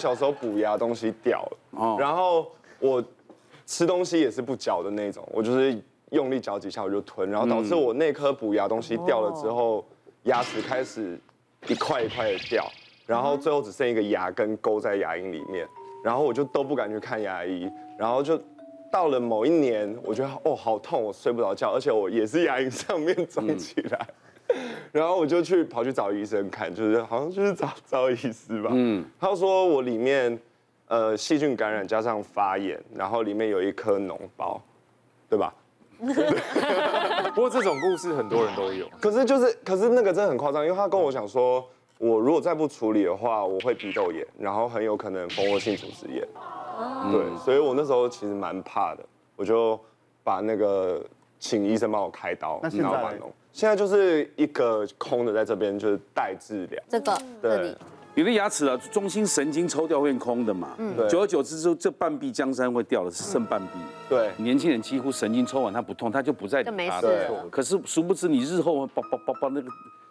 小时候补牙东西掉了，哦。然后我吃东西也是不嚼的那种，我就是用力嚼几下我就吞，然后导致我那颗补牙东西掉了之后，牙齿开始一块一块的掉，然后最后只剩一个牙根勾在牙龈里面，然后我就都不敢去看牙医，然后就到了某一年，我觉得哦好痛，我睡不着觉，而且我也是牙龈上面肿起来。然后我就去跑去找医生看，就是好像就是找找医师吧。嗯，他说我里面呃细菌感染加上发炎，然后里面有一颗脓包，对吧？不过这种故事很多人都有。可是就是可是那个真的很夸张，因为他跟我讲说，我如果再不处理的话，我会鼻窦炎，然后很有可能蜂窝性组织炎。对，所以我那时候其实蛮怕的，我就把那个请医生帮我开刀，然后把脓。现在就是一个空的在这边，就是待治疗。这个这对里，有的牙齿啊，中心神经抽掉会变空的嘛，嗯。久而久之之后，这半壁江山会掉了，是剩半壁。对，年轻人几乎神经抽完，它不痛，他就不再就没理它事。可是殊不知，你日后叭叭叭叭那个，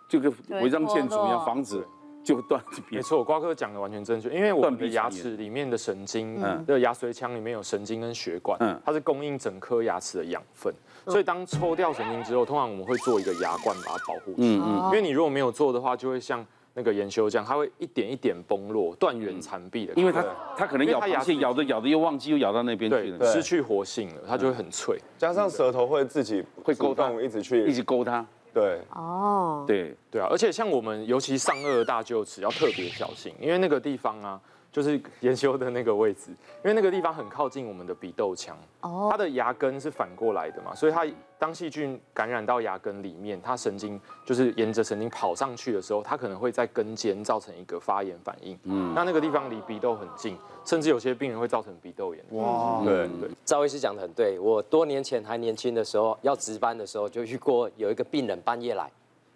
就跟违章建筑一样，房子就断别。没错，瓜哥讲的完全正确，因为我们的牙齿里面的神经，嗯。的牙髓腔里面有神经跟血管嗯，它是供应整颗牙齿的养分，所以当抽掉神经之后，通常我们会做一个牙冠把它保护起来，因为你如果没有做的话，就会像那个研修这样，它会一点一点崩落，断垣残壁的，因为它它可能咬因为它牙齿咬着咬着又忘记又咬到那边去了，失去活性了，它就会很脆。加上舌头会自己会勾动一直去一直勾它。对，哦，对，对啊，而且像我们尤其上颚大臼齿要特别小心，因为那个地方啊，就是研修的那个位置，因为那个地方很靠近我们的鼻窦腔，哦它的牙根是反过来的嘛，所以它当细菌感染到牙根里面，它神经就是沿着神经跑上去的时候，它可能会在根尖造成一个发炎反应，嗯，那那个地方离鼻窦很近，甚至有些病人会造成鼻窦炎。哇，对对，赵医师讲的很对，我多年前还年轻的时候，要值班的时候就遇过有一个病人半夜来，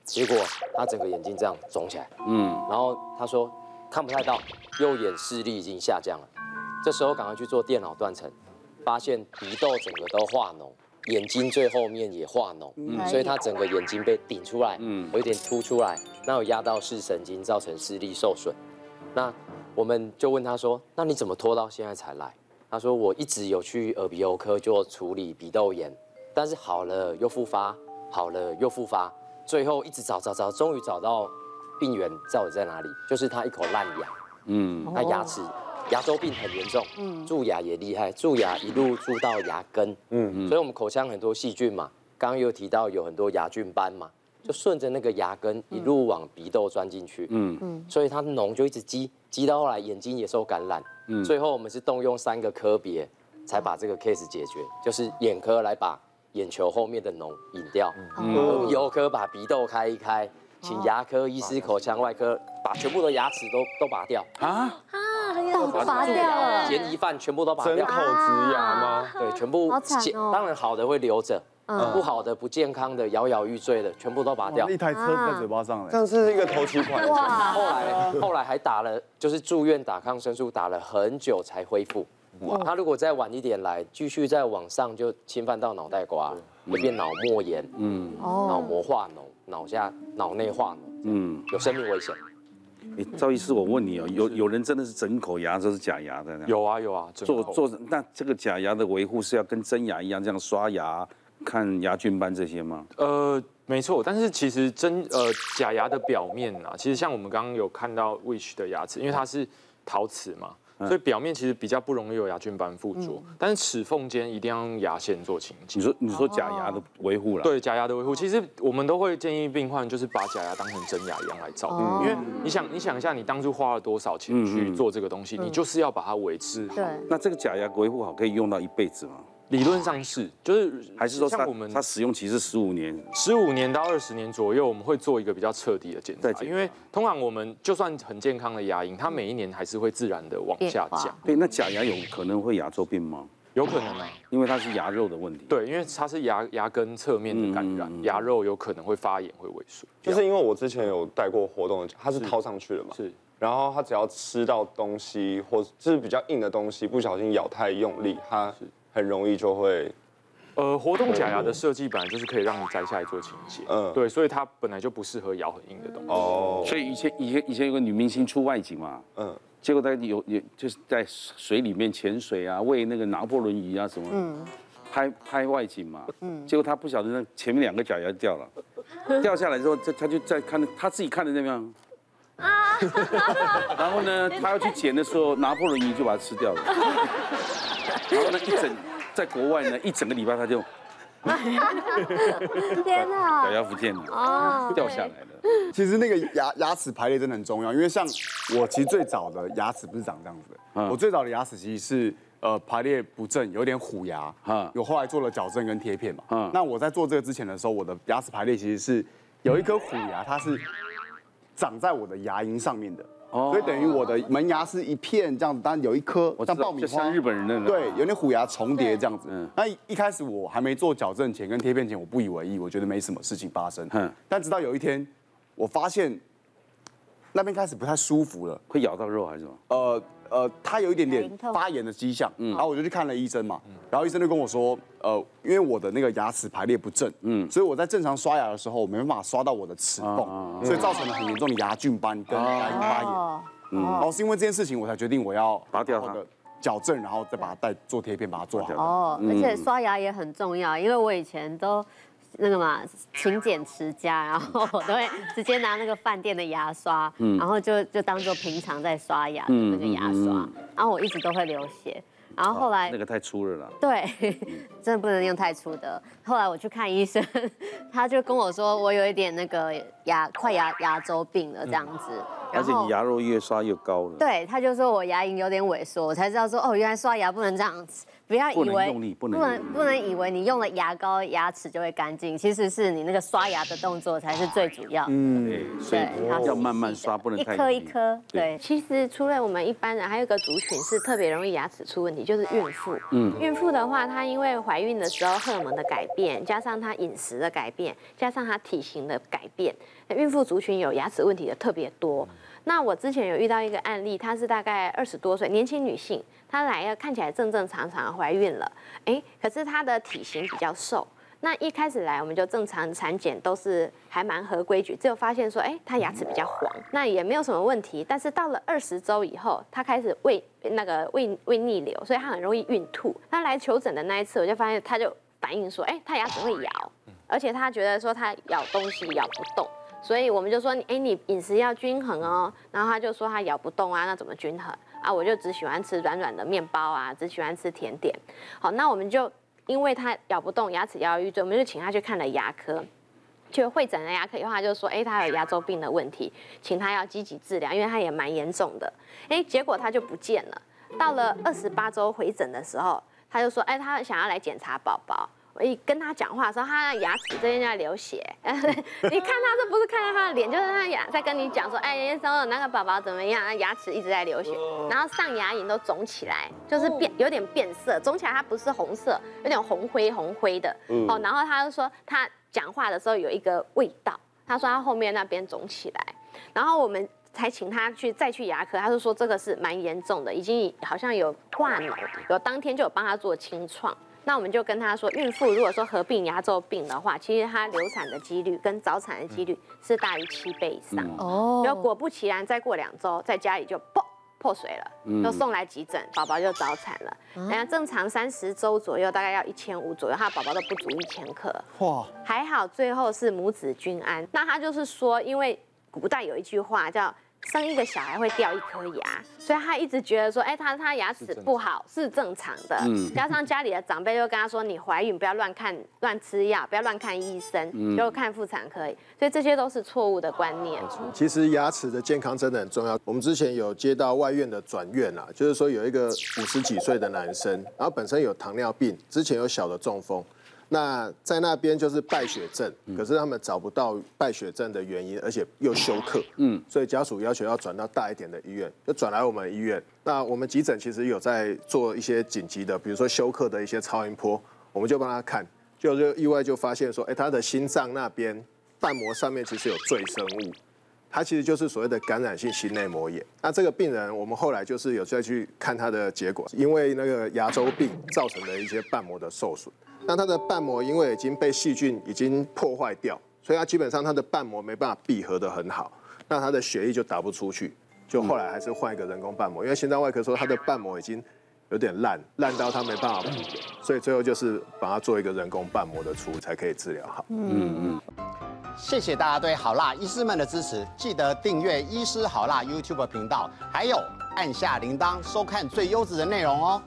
结果他整个眼睛这样肿起来，嗯，然后他说看不太到，右眼视力已经下降了，这时候赶快去做电脑断层，发现鼻窦整个都化脓，眼睛最后面也化脓，嗯所以他整个眼睛被顶出来，嗯有一点凸出来，那有压到视神经，造成视力受损。那我们就问他说，那你怎么拖到现在才来？他说我一直有去耳鼻喉科做处理鼻窦炎，但是好了又复发，好了又复发，最后一直找找找，终于找到病源到底在哪里，就是他一口烂牙，嗯，他牙齿牙周病很严重，蛀牙也厉害，蛀牙一路蛀到牙根，嗯。所以我们口腔很多细菌嘛，刚刚有提到有很多牙菌斑嘛，就顺着那个牙根一路往鼻窦钻进去，嗯。嗯。所以它的脓就一直积，积到后来眼睛也受感染，嗯。最后我们是动用三个科别才把这个 case 解决，就是眼科来把眼球后面的脓引掉，耳鼻喉科把鼻窦开一开，请牙科医师、口腔外科把全部的牙齿都都拔掉，啊啊，都拔掉了，嫌疑犯全部都拔掉整口。植牙吗？对，全部好惨哦当然好的会留着，不好的、不健康的、摇摇欲坠的，全部都拔掉一。台车在嘴巴上嘞。这样是一个头期款。哇，后来后来还打了，就是住院打抗生素，打了很久才恢复。他如果再晚一点来，继续再往上就侵犯到脑袋瓜了，会变脑膜炎、嗯脑哦，膜化脓、脑下脑内化脓，嗯，有生命危险。哎，赵医师，我问你哦，有有人真的是整口牙都是假牙的呢？有啊有啊，做做那这个假牙的维护是要跟真牙一样这样刷牙、看牙菌斑这些吗？呃，没错，但是其实真呃假牙的表面啊，其实像我们刚刚有看到 Wish 的牙齿，因为它是陶瓷嘛，所以表面其实比较不容易有牙菌斑附着，但是齿缝间一定要用牙线做清洁。你说你说假牙的维护啦？，对假牙的维护，其实我们都会建议病患就是把假牙当成真牙一样来照顾，因为你想你想一下，你当初花了多少钱去做这个东西，你就是要把它维持好。对，那这个假牙维护好可以用到一辈子吗？理论上是，就是还是说像我们它使用期是十五年？十五年到二十年左右，我们会做一个比较彻底的检查，因为通常我们就算很健康的牙龈，它每一年还是会自然的往下变化。降，对，那假牙有可能会牙周病吗？有可能啊，因为它是牙肉的问题。对，因为它是牙牙根侧面的感染，牙肉有可能会发炎会萎缩，就是因为我之前有带过活动的，它是套上去的嘛，是。然后它只要吃到东西或就是比较硬的东西，不小心咬太用力，它很容易就会呃，活动假牙的设计本来就是可以让你摘下来做清洁，嗯。嗯，对，所以它本来就不适合咬很硬的东西。哦，所以以前以前以前有个女明星出外景嘛，嗯，结果她有有就是在水里面潜水啊，喂那个拿破仑鱼啊什么，嗯，拍拍外景嘛，嗯，结果她不晓得那前面两个假牙掉了，掉下来之后，他他就在看她自己看的那样，啊，然后呢，他要去捡的时候，拿破仑鱼就把它吃掉了，然后呢，一整在国外呢，一整个礼拜他就。天哪！假牙不见了，哦，掉下来了。其实那个牙牙齿排列真的很重要，因为像我其实最早的牙齿不是长这样子的，我最早的牙齿其实是呃排列不正，有点虎牙，有后来做了矫正跟贴片嘛。那我在做这个之前的时候，我的牙齿排列其实是有一颗虎牙，它是长在我的牙龈上面的。所以等于我的门牙是一片这样子，但有一颗像爆米花，像日本人那种，对，有点虎牙重叠这样子。嗯，那一开始我还没做矫正前跟贴片前，我不以为意，我觉得没什么事情发生。嗯，但直到有一天，我发现那边开始不太舒服了，会咬到肉还是什么？呃。呃，他有一点点发炎的迹象，嗯，然后我就去看了医生嘛，然后医生就跟我说，呃，因为我的那个牙齿排列不正，嗯，所以我在正常刷牙的时候，我没办法刷到我的齿缝，所以造成了很严重的牙菌斑跟牙龈发炎，嗯，然后是因为这件事情，我才决定我要拔掉它，矫正，然后再把它带做贴片，把它做好。哦，而且刷牙也很重要，因为我以前都。那个嘛，勤俭持家，然后我都会直接拿那个饭店的牙刷，然后就就当做平常在刷牙的那个牙刷，然后我一直都会流血，然后后来那个太粗了啦，对，真的不能用太粗的。后来我去看医生，他就跟我说我有一点那个牙快牙牙周病了这样子，而且你牙肉越刷越高了。对，他就说我牙龈有点萎缩，我才知道说哦，原来刷牙不能这样子。不要以为不能不能以为你用了牙膏牙齿就会干净，其实是你那个刷牙的动作才是最主要的。嗯，对，所以要慢慢刷，不能太一颗一颗。对，其实除了我们一般人，还有一个族群是特别容易牙齿出问题，就是孕妇。嗯，孕妇的话，她因为怀孕的时候荷尔蒙的改变，加上她饮食的改变，加上她体型的改变，孕妇族群有牙齿问题的特别多。那我之前有遇到一个案例，她是大概二十多岁年轻女性。她来了，看起来正正常常怀孕了，哎，可是她的体型比较瘦。那一开始来，我们就正常产检，都是还蛮合规矩，只有发现说，哎，她牙齿比较黄，那也没有什么问题。但是到了二十周以后，她开始胃那个胃胃逆流，所以她很容易孕吐。她来求诊的那一次，我就发现她就反映说，哎，她牙齿会咬，而且她觉得说她咬东西咬不动，所以我们就说，哎，你饮食要均衡哦。然后他就说他咬不动啊，那怎么均衡？啊，我就只喜欢吃软软的面包啊，只喜欢吃甜点。好，那我们就因为他咬不动，牙齿摇摇欲坠，我们就请他去看了牙科。就会诊了牙科以后，他就说，哎，他有牙周病的问题，请他要积极治疗，因为他也蛮严重的。哎，结果他就不见了。到了二十八周回诊的时候，他就说，哎，他想要来检查宝宝。我一跟他讲话的时候，他的牙齿这边在流血。你看他这不是看到他的脸，就是他牙在跟你讲说，哎，那时候那个宝宝怎么样？牙齿一直在流血，然后上牙龈都肿起来，就是变有点变色，肿起来它不是红色，有点红灰红灰的。哦，然后他就说他讲话的时候有一个味道，他说他后面那边肿起来，然后我们才请他去再去牙科，他就说这个是蛮严重的，已经好像有化脓，有当天就有帮他做清创。那我们就跟他说，孕妇如果说合并牙周病的话，其实她流产的几率跟早产的几率是大于七倍以上。哦，然后果不其然，再过两周，在家里就破破水了，就送来急诊，宝宝就早产了。人家正常三十周左右，大概要一千五左右，他宝宝都不足一千克。哇，还好最后是母子均安。那他就是说，因为古代有一句话叫。生一个小孩会掉一颗牙，所以他一直觉得说，哎，他他牙齿不好是正常的。嗯，加上家里的长辈就跟他说，你怀孕不要乱看乱吃药，不要乱看医生，就看妇产科。所以这些都是错误的观念。其实牙齿的健康真的很重要。我们之前有接到外院的转院啊，就是说有一个五十几岁的男生，然后本身有糖尿病，之前有小的中风。那在那边就是败血症，可是他们找不到败血症的原因，而且又休克，嗯，所以家属要求要转到大一点的医院，就转来我们医院。那我们急诊其实有在做一些紧急的，比如说休克的一些超音波，我们就帮他看，就就意外就发现说，哎，他的心脏那边瓣膜上面其实有赘生物，它其实就是所谓的感染性心内膜炎。那这个病人我们后来就是有再去看他的结果，因为那个牙周病造成的一些瓣膜的受损。那他的瓣膜因为已经被细菌已经破坏掉，所以他基本上他的瓣膜没办法闭合得很好，那他的血液就打不出去，就后来还是换一个人工瓣膜，因为心脏外科说他的瓣膜已经有点烂，烂到他没办法，所以最后就是把它做一个人工瓣膜的处理才可以治疗好。嗯嗯。谢谢大家对好辣医师们的支持，记得订阅医师好辣 YouTube 频道，还有按下铃铛收看最优质的内容哦。